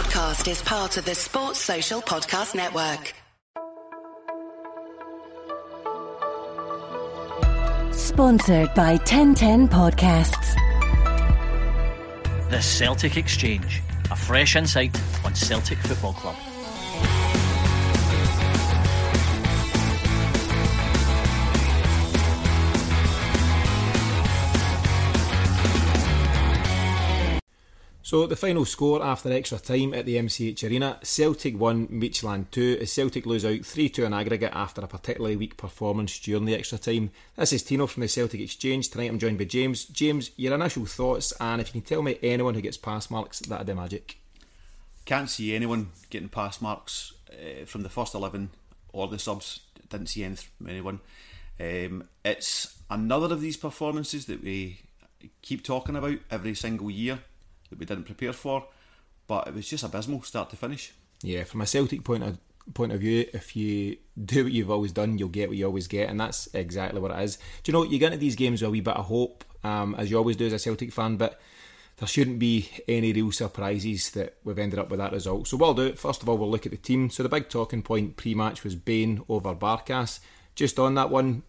podcast is part of the Sports Social Podcast Network. Sponsored by 1010 Podcasts. The Celtic Exchange, a fresh insight on Celtic Football Club. So the final score after extra time at the MCH Arena, Celtic 1, Midtjylland 2, as Celtic lose out 3-2 in aggregate after a particularly weak performance during the extra time. This is Tino from the Celtic Exchange. Tonight I'm joined by James. James, your initial thoughts and if you can tell me anyone who gets pass marks, that'd be magic. Can't see anyone getting pass marks uh, from the first 11 or the subs. Didn't see from anyone. Um, it's another of these performances that we keep talking about every single year that we didn't prepare for, but it was just abysmal start to finish. Yeah, from a Celtic point of point of view, if you do what you've always done, you'll get what you always get, and that's exactly what it is. Do you know you get into these games with a wee bit of hope, um, as you always do as a Celtic fan, but there shouldn't be any real surprises that we've ended up with that result. So we'll do it. First of all, we'll look at the team. So the big talking point pre-match was Bain over Barkas. Just on that one,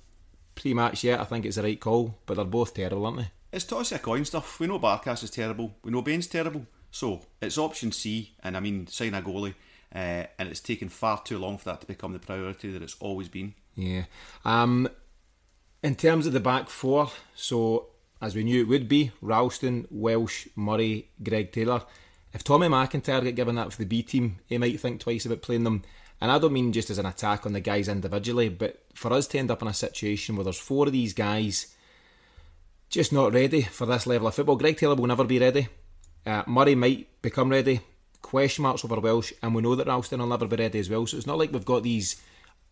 pre-match, yeah, I think it's the right call, but they're both terrible, aren't they? It's toss a coin stuff. We know Barkas is terrible. We know Bain's terrible. So it's option C, and I mean sign a goalie. Uh, and it's taken far too long for that to become the priority that it's always been. Yeah. Um, in terms of the back four, so as we knew it would be, Ralston, Welsh, Murray, Greg Taylor. If Tommy McIntyre get given that for the B team, he might think twice about playing them. And I don't mean just as an attack on the guys individually, but for us to end up in a situation where there's four of these guys just not ready for this level of football. Greg Taylor will never be ready. Uh, Murray might become ready. Question marks over Welsh, and we know that Ralston will never be ready as well. So it's not like we've got these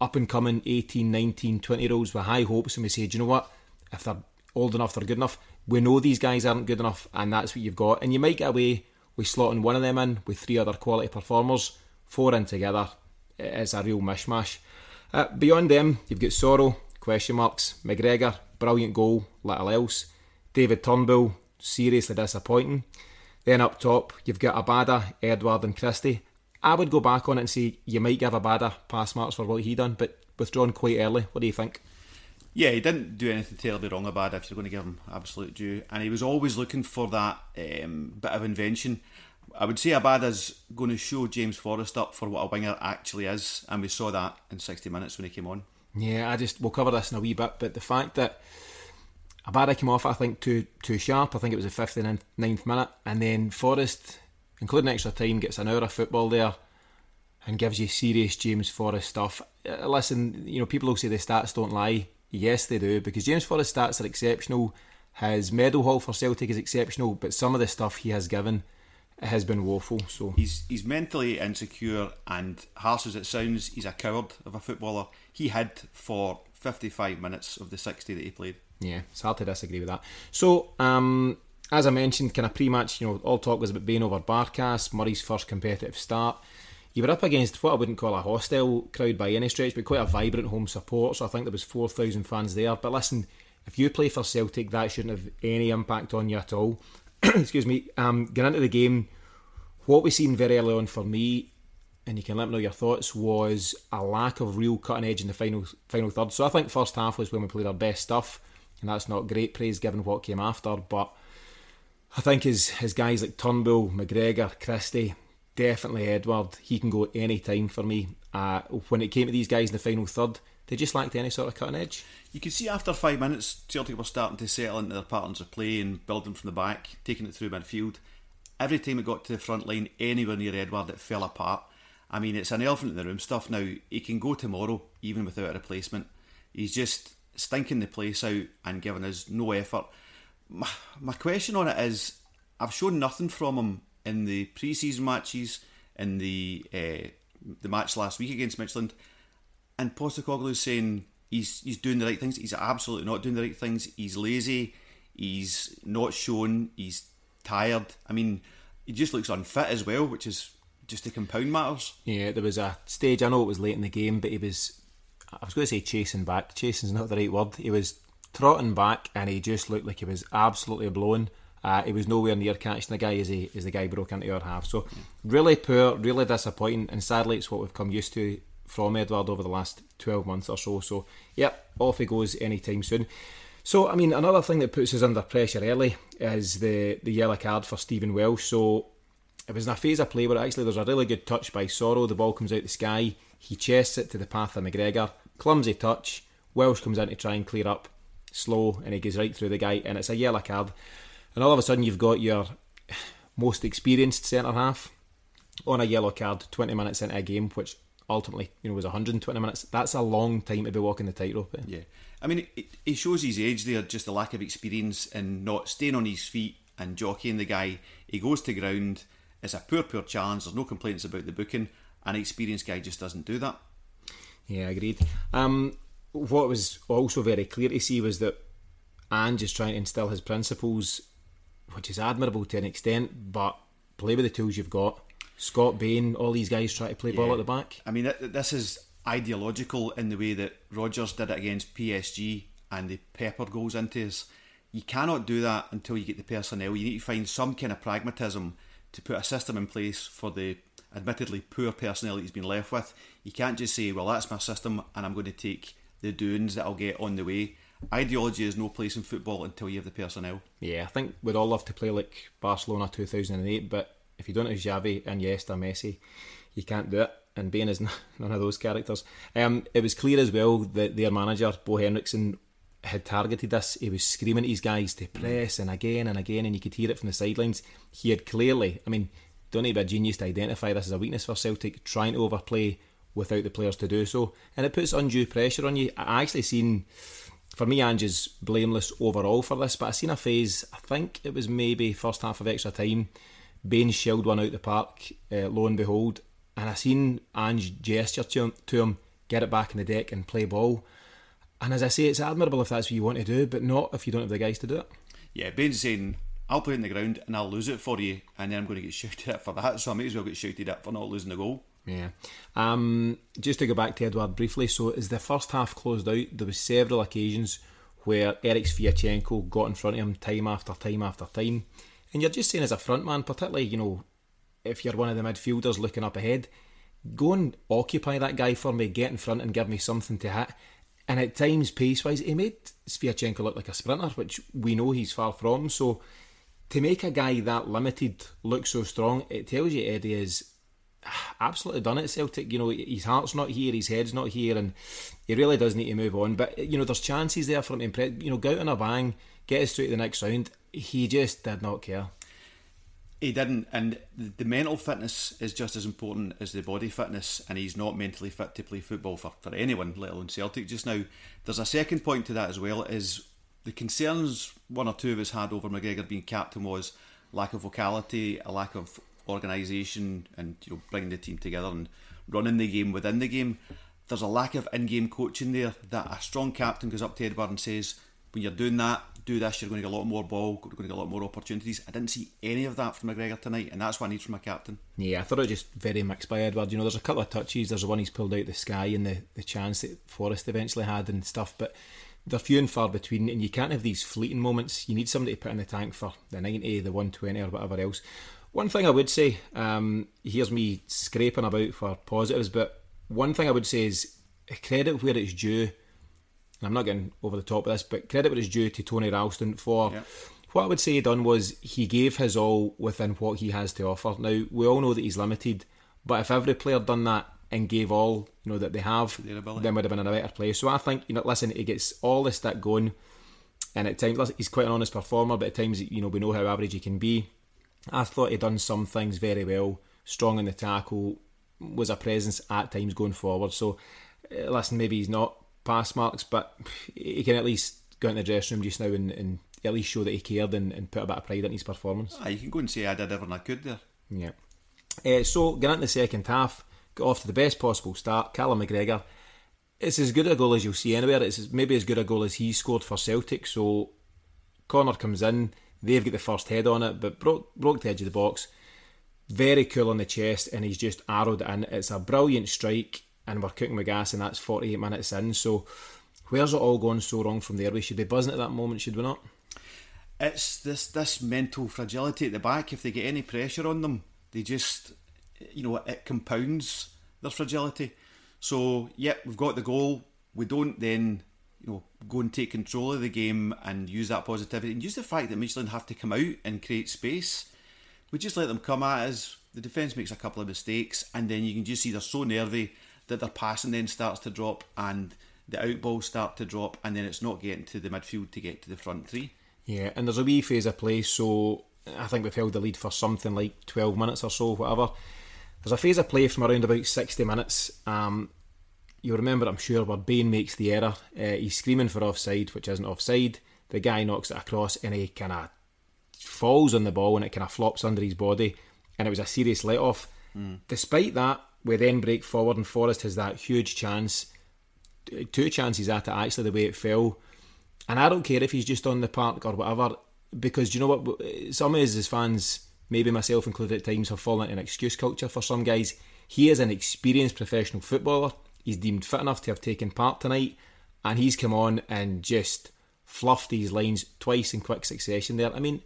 up and coming 18, 19, 20 year olds with high hopes, and we say, do you know what? If they're old enough, they're good enough. We know these guys aren't good enough, and that's what you've got. And you might get away with slotting one of them in with three other quality performers, four in together. It's a real mishmash. Uh, beyond them, you've got Soro, question marks, McGregor, brilliant goal, little else. David Turnbull, seriously disappointing. Then up top, you've got Abada, Edouard, and Christie. I would go back on it and say you might give Abada pass marks for what he done, but withdrawn quite early. What do you think? Yeah, he didn't do anything terribly wrong about if you're going to give him absolute due. And he was always looking for that um, bit of invention. I would say Abada's going to show James Forrest up for what a winger actually is, and we saw that in 60 minutes when he came on. Yeah, I just we'll cover this in a wee bit, but the fact that Abada came off, I think, too too sharp. I think it was the 59th minute, and then Forrest, including extra time, gets an hour of football there and gives you serious James Forrest stuff. Uh, listen, you know, people will say the stats don't lie. Yes, they do, because James Forrest stats are exceptional. His medal haul for Celtic is exceptional, but some of the stuff he has given has been woeful. So he's he's mentally insecure, and harsh as it sounds, he's a coward of a footballer. He had for 55 minutes of the 60 that he played. Yeah, it's hard to disagree with that. So, um, as I mentioned, kind of pre-match, you know, all talk was about Bain over Barkas, Murray's first competitive start. You were up against what I wouldn't call a hostile crowd by any stretch, but quite a vibrant home support. So I think there was four thousand fans there. But listen, if you play for Celtic, that shouldn't have any impact on you at all. Excuse me. Um, getting into the game, what we seen very early on for me, and you can let me know your thoughts, was a lack of real cutting edge in the final final third. So I think first half was when we played our best stuff and that's not great praise given what came after. But I think his his guys like Turnbull, McGregor, Christie, definitely Edouard, he can go any time for me. Uh, when it came to these guys in the final third, they just lacked any sort of cutting edge. You can see after five minutes, Celtic were starting to settle into their patterns of play and building from the back, taking it through midfield. Every time it got to the front line, anywhere near Edouard, it fell apart. I mean, it's an elephant in the room stuff now. He can go tomorrow, even without a replacement. He's just stinking the place out and giving us no effort. My, my question on it is I've shown nothing from him in the pre season matches, in the uh, the match last week against Midtjylland, and Postecoglou's saying he's he's doing the right things. He's absolutely not doing the right things. He's lazy. He's not shown. He's tired. I mean, he just looks unfit as well, which is just to compound matters. Yeah, there was a stage. I know it was late in the game, but he was I was going to say chasing back. Chasing's not the right word. He was trotting back, and he just looked like he was absolutely blown. Uh, he was nowhere near catching the guy as he as the guy broke into our half. So really poor, really disappointing, and sadly it's what we've come used to from Edouard over the last twelve months or so. So yep, off he goes anytime soon. So I mean, another thing that puts us under pressure early is the the yellow card for Stephen Welsh. So it was in a phase of play where actually there's a really good touch by Soro. The ball comes out the sky. He chests it to the path of McGregor. Clumsy touch. Welsh comes in to try and clear up. Slow, and he goes right through the guy, and it's a yellow card and all of a sudden you've got your most experienced centre half on a yellow card 20 minutes into a game which ultimately you know was 120 minutes. That's a long time to be walking the tightrope eh? yeah. I mean it, it shows his age there just the lack of experience and not staying on his feet and jockeying the guy. He goes to ground. It's a poor poor challenge. There's no complaints about the booking. An experienced guy just doesn't do that. Yeah agreed. Um, what was also very clear to see was that Ange just trying to instill his principles which is admirable to an extent, but play with the tools you've got. Scott Bain, all these guys try to play ball at the back. I mean, this is ideological in the way that Rodgers did it against PSG and the pepper goes into us. You cannot do that until you get the personnel. You need to find some kind of pragmatism to put a system in place for the admittedly poor personnel that he's been left with. You can't just say, well, that's my system and I'm going to take the doings that I'll get on the way ideology is no place in football until you have the personnel. Yeah, I think we'd all love to play like Barcelona 2008, but if you don't have Xavi, Iniesta, Messi, you can't do it. And Bain is none of those characters. Um, it was clear as well that their manager, Bo Henriksen, had targeted this. He was screaming at his guys to press and again and again, and you could hear it from the sidelines. He had clearly, I mean, don't need to be a genius to identify this as a weakness for Celtic, trying to overplay without the players to do so. And it puts undue pressure on you. I actually seen for me, Ange is blameless overall for this, but I seen a phase, I think it was maybe first half of extra time, Bain shelled one out the park, uh, lo and behold, and I seen Ange gesture to, to him, get it back in the deck and play ball. And as I say, it's admirable if that's what you want to do, but not if you don't have the guys to do it. Yeah, Bain's saying, I'll play in the ground and I'll lose it for you, and then I'm going to get shouted at for that, so I may as well get shouted at for not losing the goal. Yeah. Um, just to go back to Edouard briefly, so as the first half closed out, there was several occasions where Erik Sviatchenko got in front of him time after time after time. And you're just saying as a front man, particularly, you know, if you're one of the midfielders looking up ahead, go and occupy that guy for me, get in front and give me something to hit. And at times, pace wise, he made Sviatchenko look like a sprinter, which we know he's far from. So to make a guy that limited look so strong, it tells you Eddie is absolutely done it Celtic. You know, his heart's not here, his head's not here, and he really does need to move on. But you know, there's chances there for him to impress. You know, go out on a bang, get us through to the next round. He just did not care. He didn't, and the mental fitness is just as important as the body fitness, and he's not mentally fit to play football for, for anyone, let alone Celtic just now. There's a second point to that as well, is the concerns one or two of us had over McGregor being captain was lack of vocality, a lack of organisation and you know bringing the team together and running the game within the game. There's a lack of in-game coaching there. That a strong captain goes up to Edouard and says, "When you're doing that, do this. You're going to get a lot more ball. You're going to get a lot more opportunities." I didn't see any of that from McGregor tonight, and that's what I need from a captain. Yeah, I thought it was just very mixed by Edouard. You know, there's a couple of touches. There's the one he's pulled out the sky and the the chance that Forrest eventually had and stuff, but they're few and far between, and you can't have these fleeting moments. You need somebody to put in the tank for the 90, the 120, or whatever else. One thing I would say, um, here's me scraping about for positives, but one thing I would say is credit where it's due. And I'm not getting over the top of this, but credit was due to Tony Ralston for yeah. what I would say he done was he gave his all within what he has to offer. Now we all know that he's limited, but if every player done that and gave all you know that they have, then would have been in a better place. So I think you know, listen, he gets all this stick going, and at times he's quite an honest performer, but at times you know we know how average he can be. I thought he'd done some things very well, strong in the tackle, was a presence at times going forward. So, uh, listen, maybe he's not pass marks, but he can at least go into the dressing room just now and, and at least show that he cared and, and, put a bit of pride in his performance. Ah, you can go and say I did everything I could there. Yeah. Uh, so, getting into the second half, got off to the best possible start. Callum McGregor, it's as good a goal as you'll see anywhere. It's maybe as good a goal as he scored for Celtic. So, Connor comes in They've got the first head on it, but broke, broke the edge of the box. Very cool on the chest, and he's just arrowed it in. It's a brilliant strike, and we're cooking with gas, and that's 48 minutes in. So, where's it all gone so wrong from there? We should be buzzing at that moment, should we not? it's this this mental fragility at the back. If they get any pressure on them, they just, you know, it compounds their fragility. So, yeah, we've got the goal. We don't then, you know, go and take control of the game and use that positivity and use the fact that Midtjylland have to come out and create space. We just let them come at us. The defence makes a couple of mistakes, and then you can just see they're so nervy that their passing then starts to drop and the outballs start to drop, and then it's not getting to the midfield to get to the front three. Yeah, and there's a wee phase of play, so I think we've held the lead for something like 12 minutes or so, whatever. There's a phase of play from around about 60 minutes. Um, you remember, I'm sure, where Bain makes the error. Uh, he's screaming for offside, which isn't offside. The guy knocks it across and he kind of falls on the ball and it kind of flops under his body. And it was a serious let off. Mm. Despite that, we then break forward and Forrest has that huge chance. Two chances at it, actually, the way it fell. And I don't care if he's just on the park or whatever, because you know what? Some of us as fans, maybe myself included at times, have fallen into an excuse culture for some guys. He is an experienced professional footballer. He's deemed fit enough to have taken part tonight, and he's come on and just fluffed these lines twice in quick succession there. I mean,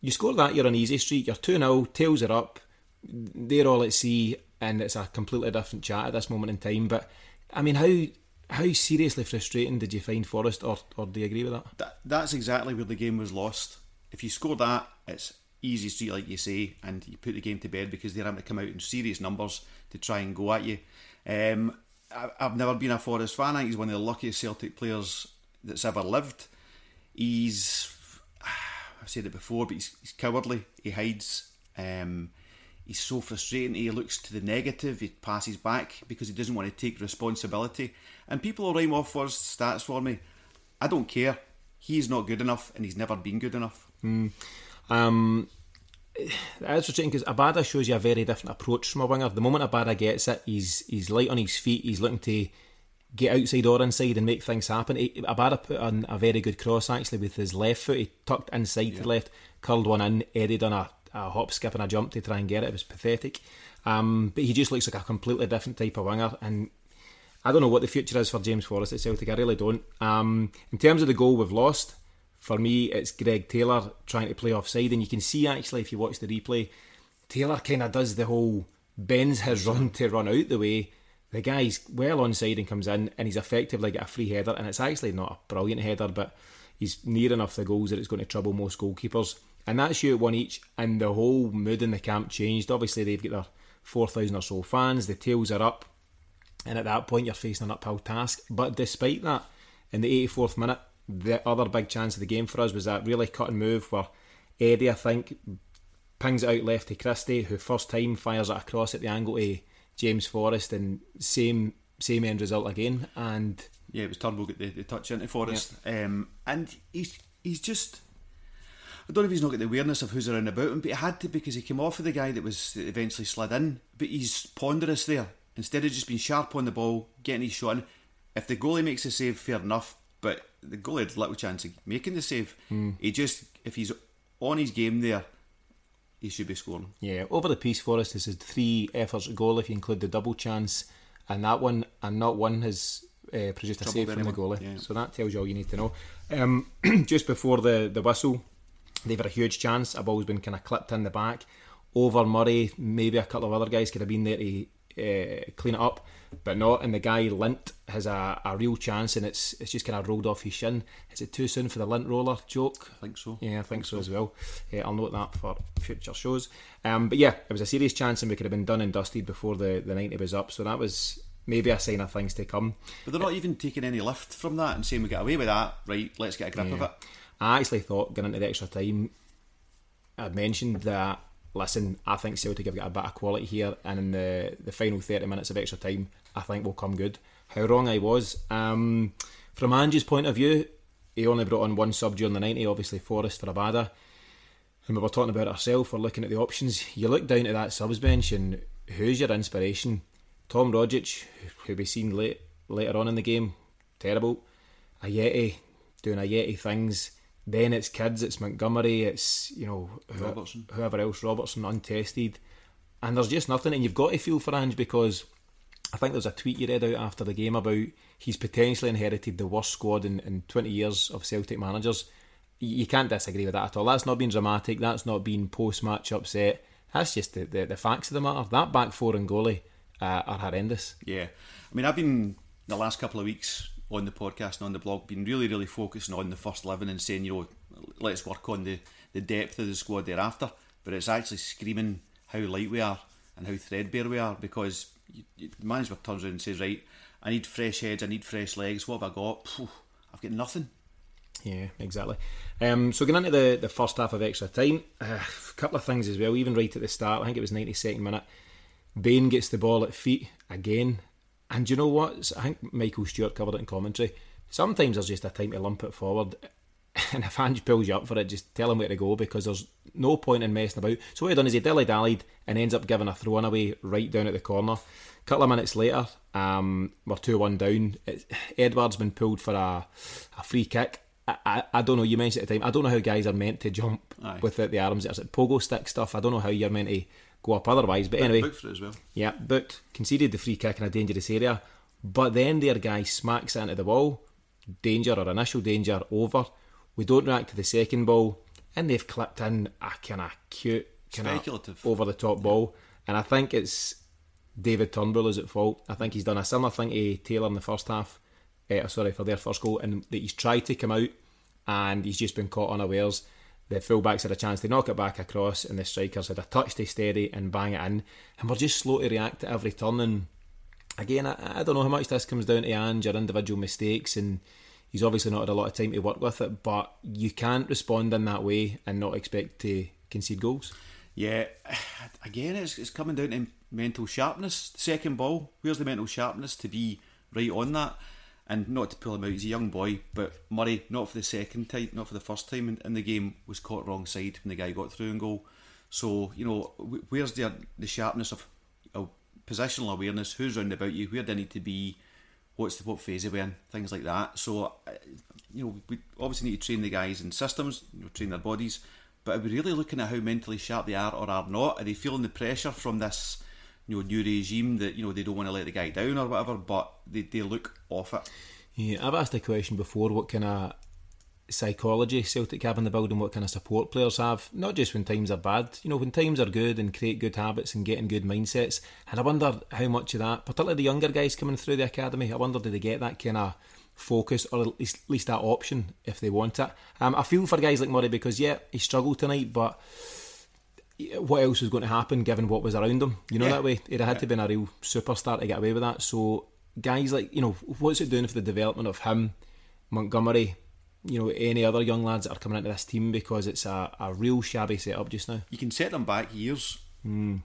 you score that, you're on easy street, you're 2 0, tails are up, they're all at sea, and it's a completely different chat at this moment in time. But I mean, how how seriously frustrating did you find Forrest, or, or do you agree with that? that? That's exactly where the game was lost. If you score that, it's easy street, like you say, and you put the game to bed because they're having to come out in serious numbers to try and go at you. Um, I, I've never been a Forrest fan. I think he's one of the luckiest Celtic players that's ever lived. He's, I've said it before, but he's, he's cowardly. He hides. Um, he's so frustrating. He looks to the negative. He passes back because he doesn't want to take responsibility. And people will rhyme off Forrest's stats for me. I don't care. He's not good enough, and he's never been good enough. Mm. Um, that's frustrating because Abada shows you a very different approach from a winger. The moment Abada gets it, he's he's light on his feet. He's looking to get outside or inside and make things happen. He, Abada put on a very good cross actually with his left foot. He tucked inside yeah. to the left, curled one in. headed on a a hop, skip, and a jump to try and get it. It was pathetic. Um, but he just looks like a completely different type of winger, and I don't know what the future is for James Forrest at Celtic. I really don't. Um, in terms of the goal we've lost, for me, it's Greg Taylor trying to play offside, and you can see actually if you watch the replay, Taylor kind of does the whole bends his run to run out the way. The guy's well onside and comes in, and he's effectively got a free header, and it's actually not a brilliant header, but he's near enough the goals that it's going to trouble most goalkeepers and that's you at one each. And the whole mood in the camp changed. Obviously, they've got their four thousand or so fans. The tails are up, and at that point, you're facing an uphill task. But despite that, in the 84th minute, the other big chance of the game for us was that really cut and move where Eddie, I think, pings it out left to Christie, who first time fires it across at the angle to James Forrest, and same same end result again. And yeah, it was Turnbull get the, the touch into Forrest, yeah. um, and he's he's just I don't know if he's not got the awareness of who's around about him, but he had to because he came off of the guy that was that eventually slid in. But he's ponderous there. Instead of just being sharp on the ball, getting his shot in. If the goalie makes a save, fair enough. But the goalie had little chance of making the save. Mm. He just, if he's on his game there, he should be scoring. Yeah, over the piece for us, this is three efforts at goal if you include the double chance, and that one, and not one has uh, produced a save from the goalie. Yeah. So that tells you all you need to know. Um, just before the, the whistle, They've had a huge chance. I've always been kind of clipped in the back over Murray. Maybe a couple of other guys could have been there to uh, clean it up, but not. And the guy Lint has a, a real chance, and it's it's just kind of rolled off his shin. Is it too soon for the Lint roller joke? I think so. Yeah, I think, so, so, as well. Uh, I'll note that for future shows. Um, but yeah, it was a serious chance, and we could have been done and dusted before the the ninety was up. So that was maybe a sign of things to come. But they're not even taking any lift from that and saying we get away with that. Right, let's get a grip yeah. of it. I actually thought going into the extra time, I'd mentioned that. Listen, I think Celtic have got a bit of quality here, and in the the final thirty minutes of extra time, I think will come good. How wrong I was. Um, from Ange's point of view, he only brought on one sub during the ninety, obviously Forrest for Abada. And we were talking about ourselves, we're looking at the options. You look down to that subs bench, and who's your inspiration? Tom Rogic, who we seen late later on in the game, terrible. Ajeti doing Ajeti things. Then it's kids, it's Montgomery, it's you know Robertson. whoever else, Robertson untested, and there's just nothing. And you've got to feel for Ange because I think there's a tweet you read out after the game about he's potentially inherited the worst squad in, in 20 years of Celtic managers. you can't disagree with that at all. That's not being dramatic. That's not being post match upset. That's just the, the, the, facts of the matter. That back four and goalie uh, are horrendous. Yeah. I mean, I've been the last couple of weeks on the podcast and on the blog been really, really focusing on the first 11 and saying, you know, let's work on the, the depth of the squad thereafter. But it's actually screaming how light we are and how threadbare we are because you, you, turns around and says, right, I need fresh heads, I need fresh legs. What have I got? Phew, I've got nothing. Yeah, exactly. Um, so getting into the, the first half of extra time, uh, a couple of things as well. Even right at the start, I think it was 92nd minute. Bain gets the ball at feet again, and you know what? I think Michael Stewart covered it in commentary. Sometimes there's just a time to lump it forward, and if Ange pulls you up for it, just tell him where to go because there's no point in messing about. So what he done is he dilly dallied and ends up giving a throw away right down at the corner. A couple of minutes later, um, we're two one down. It's, Edouard's been pulled for a, a free kick I, I, don't know. You mentioned at the time. I don't know how guys are meant to jump Aye. without the arms. It's like pogo stick stuff. I don't know how you're meant to go up otherwise. But anyway, booked for it as well. Yeah, booked. Conceded the free kick in a dangerous area, but then their guy smacks it into the wall. Danger or initial danger over. We don't react to the second ball, and they've clipped in a kind of cute, kind of over the top ball. And I think it's David Turnbull is at fault. I think he's done a similar thing to Taylor in the first half uh, sorry, for their first goal, and that he's tried to come out and he's just been caught unawares. The fullbacks had a chance to knock it back across, and the strikers had a touch to steady and bang it in. And we're just slow to react to every turn. And again, I, I don't know how much this comes down to Ange or individual mistakes, and he's obviously not had a lot of time to work with it. But you can't respond in that way and not expect to concede goals. Yeah, again, it's, it's coming down to mental sharpness. Second ball, where's the mental sharpness to be right on that? And not to pull him out, he's a young boy, but Murray, not for the second time, not for the first time in, in the game, was caught wrong side when the guy got through and goal. So, you know, where's the the sharpness of, of positional awareness? Who's round about you? Where do I need to be? What's the what phase are we in? Things like that. So, uh, you know, we obviously need to train the guys in systems, you know, train their bodies, but are we really looking at how mentally sharp they are or are not? Are they feeling the pressure from this? You know new regime that you know they don't want to let the guy down or whatever, but they, they look off it. Yeah, I've asked a question before. What kind of psychology Celtic have in the building? What kind of support players have? Not just when times are bad, you know, when times are good and create good habits and getting good mindsets. And I wonder how much of that, particularly the younger guys coming through the academy, I wonder do they get that kind of focus or at least, at least that option if they want it. Um, I feel for guys like Murray because yeah, he struggled tonight, but what else was going to happen given what was around him? You know yeah. that way. He'd had yeah. to be a real superstar to get away with that. So guys like you know, what's it doing for the development of him, Montgomery, you know, any other young lads that are coming into this team because it's a, a real shabby setup just now. You can set them back years. Mm.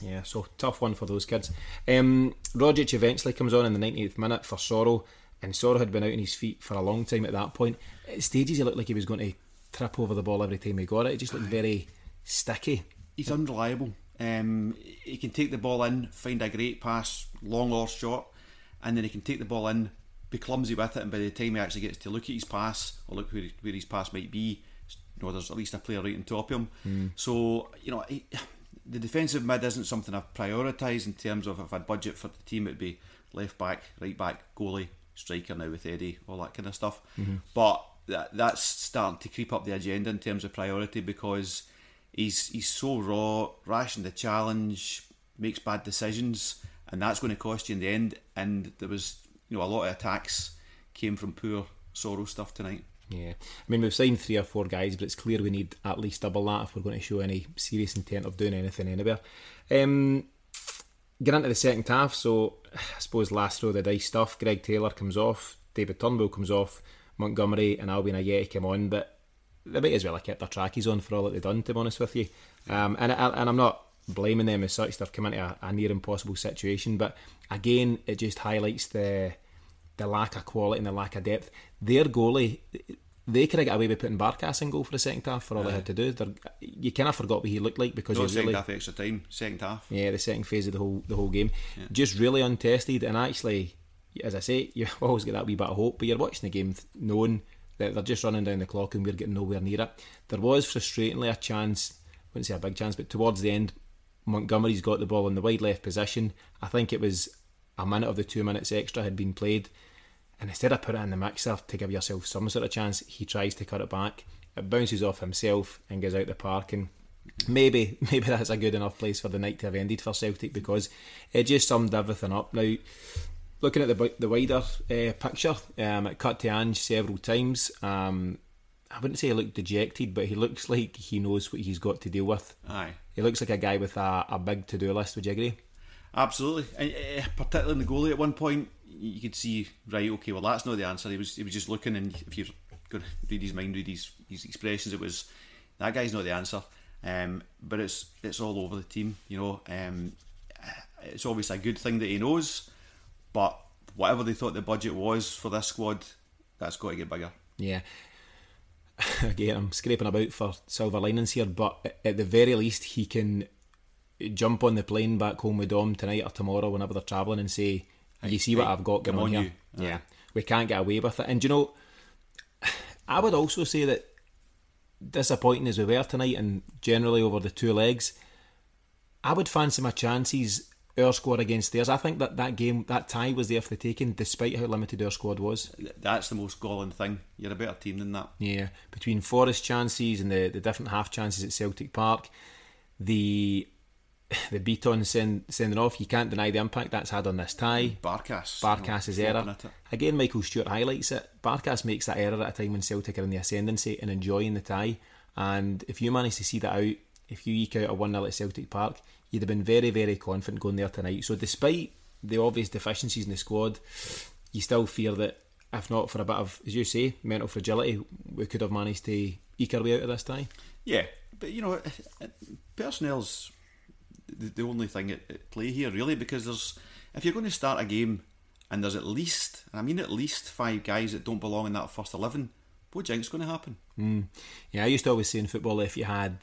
Yeah, so tough one for those kids. Um, Rogic eventually comes on in the 98th minute for Soro, and Soro had been out on his feet for a long time at that point. At stages, he looked like he was going to trip over the ball every time he got it. It just looked very sticky. He's unreliable. Um, he can take the ball in, find a great pass, long or short, and then he can take the ball in, be clumsy with it, and by the time he actually gets to look at his pass or look where, where his pass might be, you know, there's at least a player right on top of him. Mm. So, you know, he, the defensive mid isn't something I've prioritised in terms of if I'd budget for the team, it'd be left back, right back, goalie, striker now with Eddie, all that kind of stuff. Mm-hmm. But that, that's starting to creep up the agenda in terms of priority because he's he's so raw, rash in the challenge, makes bad decisions, and that's going to cost you in the end. And there was you know a lot of attacks came from poor Soro stuff tonight. Yeah, I mean we've signed three or four guys, but it's clear we need at least double that if we're going to show any serious intent of doing anything anywhere. Um, get into the second half, so I suppose last throw the dice stuff. Greg Taylor comes off, David Turnbull comes off, Montgomery and Albian Ajeti come on, but they might as well have kept their trackies on for all that they've done, to be honest with you. Um, and, and I'm not blaming them as such, they've come into a, a near impossible situation, but again, it just highlights the the lack of quality and the lack of depth. Their goalie, they could have got away with putting Barkas in goal for the second half for all yeah. they had to do. They're, you kind of forgot what he looked like because no, he second really, half extra time, second half. Yeah, the second phase of the whole the whole game, yeah. just really untested. And actually, as I say, you always get that wee bit of hope, but you're watching the game knowing they're just running down the clock and we're getting nowhere near it. There was frustratingly a chance, I wouldn't say a big chance, but towards the end, Montgomery's got the ball in the wide left position. I think it was a minute of the two minutes extra had been played. And instead of putting in the mixer to give yourself some sort of chance, he tries to cut it back. It bounces off himself and goes out the park. And maybe maybe that's a good enough place for the night to have ended for Celtic because it just summed everything up. Now, looking at the the wider uh, picture, um, it cut to Ange several times. Um, I wouldn't say he looked dejected, but he looks like he knows what he's got to deal with. Aye. He looks like a guy with a, a big to do list. Would you agree? Absolutely, and uh, particularly in the goalie at one point, you could see right. Okay, well that's not the answer. He was he was just looking, and if you're going to read his mind, read his his expressions, it was that guy's not the answer. Um, but it's it's all over the team, you know. Um, it's obviously a good thing that he knows, but whatever they thought the budget was for this squad, that's got to get bigger. Yeah. Again, I'm scraping about for silver linings here, but at the very least, he can jump on the plane back home with Dom tonight or tomorrow whenever they're travelling and say, "You see what I've got going on, here? You. Yeah, we can't get away with it." And you know, I would also say that disappointing as we were tonight, and generally over the two legs, I would fancy my chances our squad against theirs. I think that that game, that tie was there for the taking, despite how limited our squad was. That's the most galling thing. You're a better team than that. Yeah, between Forrest chances and the, the different half chances at Celtic Park, the the Bitton send, sending off, you can't deny the impact that's had on this tie. Barkas. Barkas's you know, error. Again, Michael Stewart highlights it. Barkas makes that error at a time when Celtic are in the ascendancy and enjoying the tie. And if you manage to see that out, if you eke out a 1 0 at Celtic Park, you'd have been very, very confident going there tonight. So, despite the obvious deficiencies in the squad, you still fear that if not for a bit of, as you say, mental fragility, we could have managed to eke our way out of this tie. Yeah, but you know, personnel's the, the only thing at, play here, really, because there's if you're going to start a game and there's at least, I mean, at least five guys that don't belong in that first eleven, what do you think's going to happen? Mm. Yeah, I used to always say in football, if you had,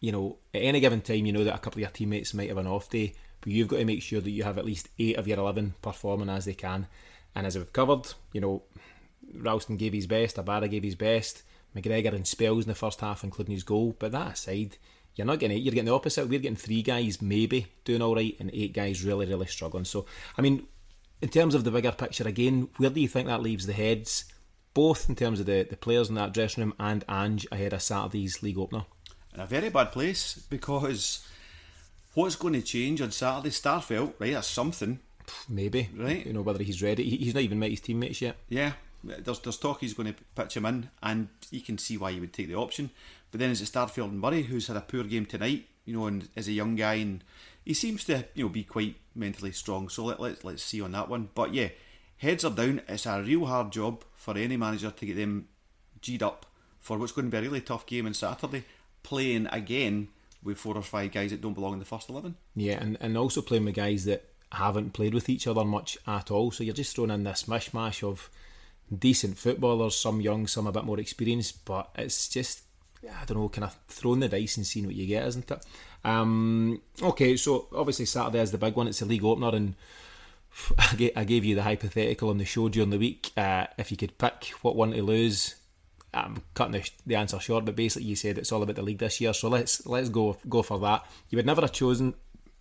you know, at any given time, you know that a couple of your teammates might have an off day, but you've got to make sure that you have at least eight of your eleven performing as they can. And as we've covered, you know, Ralston gave his best, Abada gave his best, McGregor in spells in the first half, including his goal. But that aside, you're not getting it. You're getting the opposite. We're getting three guys maybe doing all right, and eight guys really, really struggling. So, I mean, in terms of the bigger picture, again, where do you think that leaves the heads, both in terms of the, the players in that dressing room and Ange ahead of Saturday's league opener? In a very bad place because what's going to change on Saturday? Starfelt, right? That's something. Maybe, right? You know whether he's ready. He's not even met his teammates yet. Yeah, there's there's talk he's going to pitch him in, and you can see why he would take the option. But then is it Starfelt and Murray who's had a poor game tonight? You know, and as a young guy, and he seems to you know be quite mentally strong. So let let let's see on that one. But yeah, heads are down. It's a real hard job for any manager to get them g'd up for what's going to be a really tough game on Saturday. Playing again with four or five guys that don't belong in the first eleven. Yeah, and and also playing with guys that haven't played with each other much at all. So you're just throwing in this mishmash of decent footballers, some young, some a bit more experienced, but it's just I don't know, kind of throwing the dice and seeing what you get, isn't it? Um, okay, so obviously Saturday is the big one. It's the league opener, and I gave you the hypothetical on the show during the week. Uh, if you could pick what one to lose, I'm cutting the, the, answer short, but basically you said it's all about the league this year. So let's let's go go for that. You would never have chosen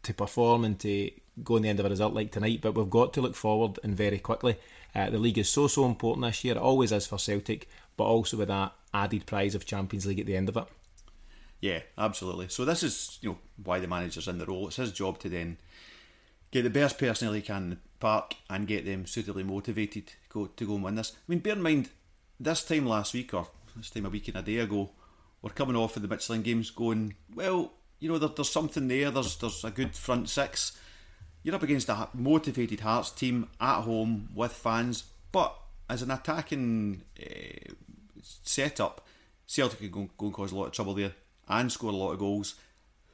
to perform and to go in the end of a result like tonight, but we've got to look forward and very quickly. Uh, the league is so so important this year. It always is for Celtic, but also with that added prize of Champions League at the end of it. Yeah, absolutely. So this is you know why the manager's in the role. It's his job to then get the best personnel he can in the park and get them suitably motivated to go to go and win this. I mean, bear in mind this time last week or this time a week and a day ago, we're coming off of the Midtjylland games, going well. You know, there, there's something there. There's there's a good front six. You're up against a motivated Hearts team at home with fans, but as an attacking uh, setup, Celtic can go, go and cause a lot of trouble there and score a lot of goals.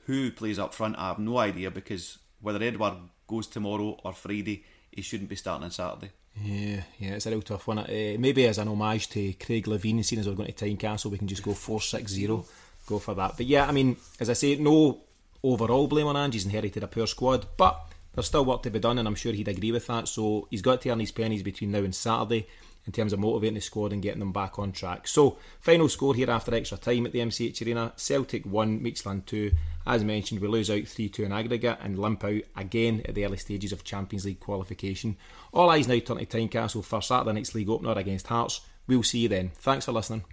Who plays up front? I have no idea because whether Edouard goes tomorrow or Friday, he shouldn't be starting on Saturday. Yeah, yeah, it's a real tough one. Uh, maybe as an homage to Craig Levein, seeing as we're going to Tynecastle, we can just go 4 6 0, go for that. But yeah, I mean, as I say, no overall blame on Ange, he's inherited a poor squad, but there's still work to be done, and I'm sure he'd agree with that. So he's got to earn his pennies between now and Saturday. In terms of motivating the squad and getting them back on track. So, final score here after extra time at the MCH Arena Celtic 1, Midtjylland 2. As mentioned, we lose out 3 2 in aggregate and limp out again at the early stages of Champions League qualification. All eyes now turn to Tynecastle for Saturday night's league opener against Hearts. We'll see you then. Thanks for listening.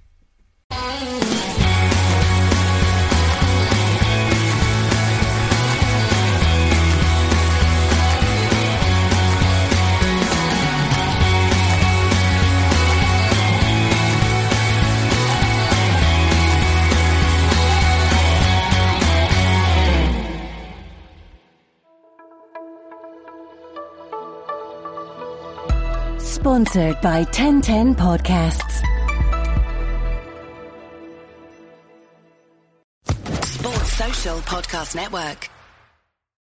Sponsored by 1010 Podcasts. Sports Social Podcast Network.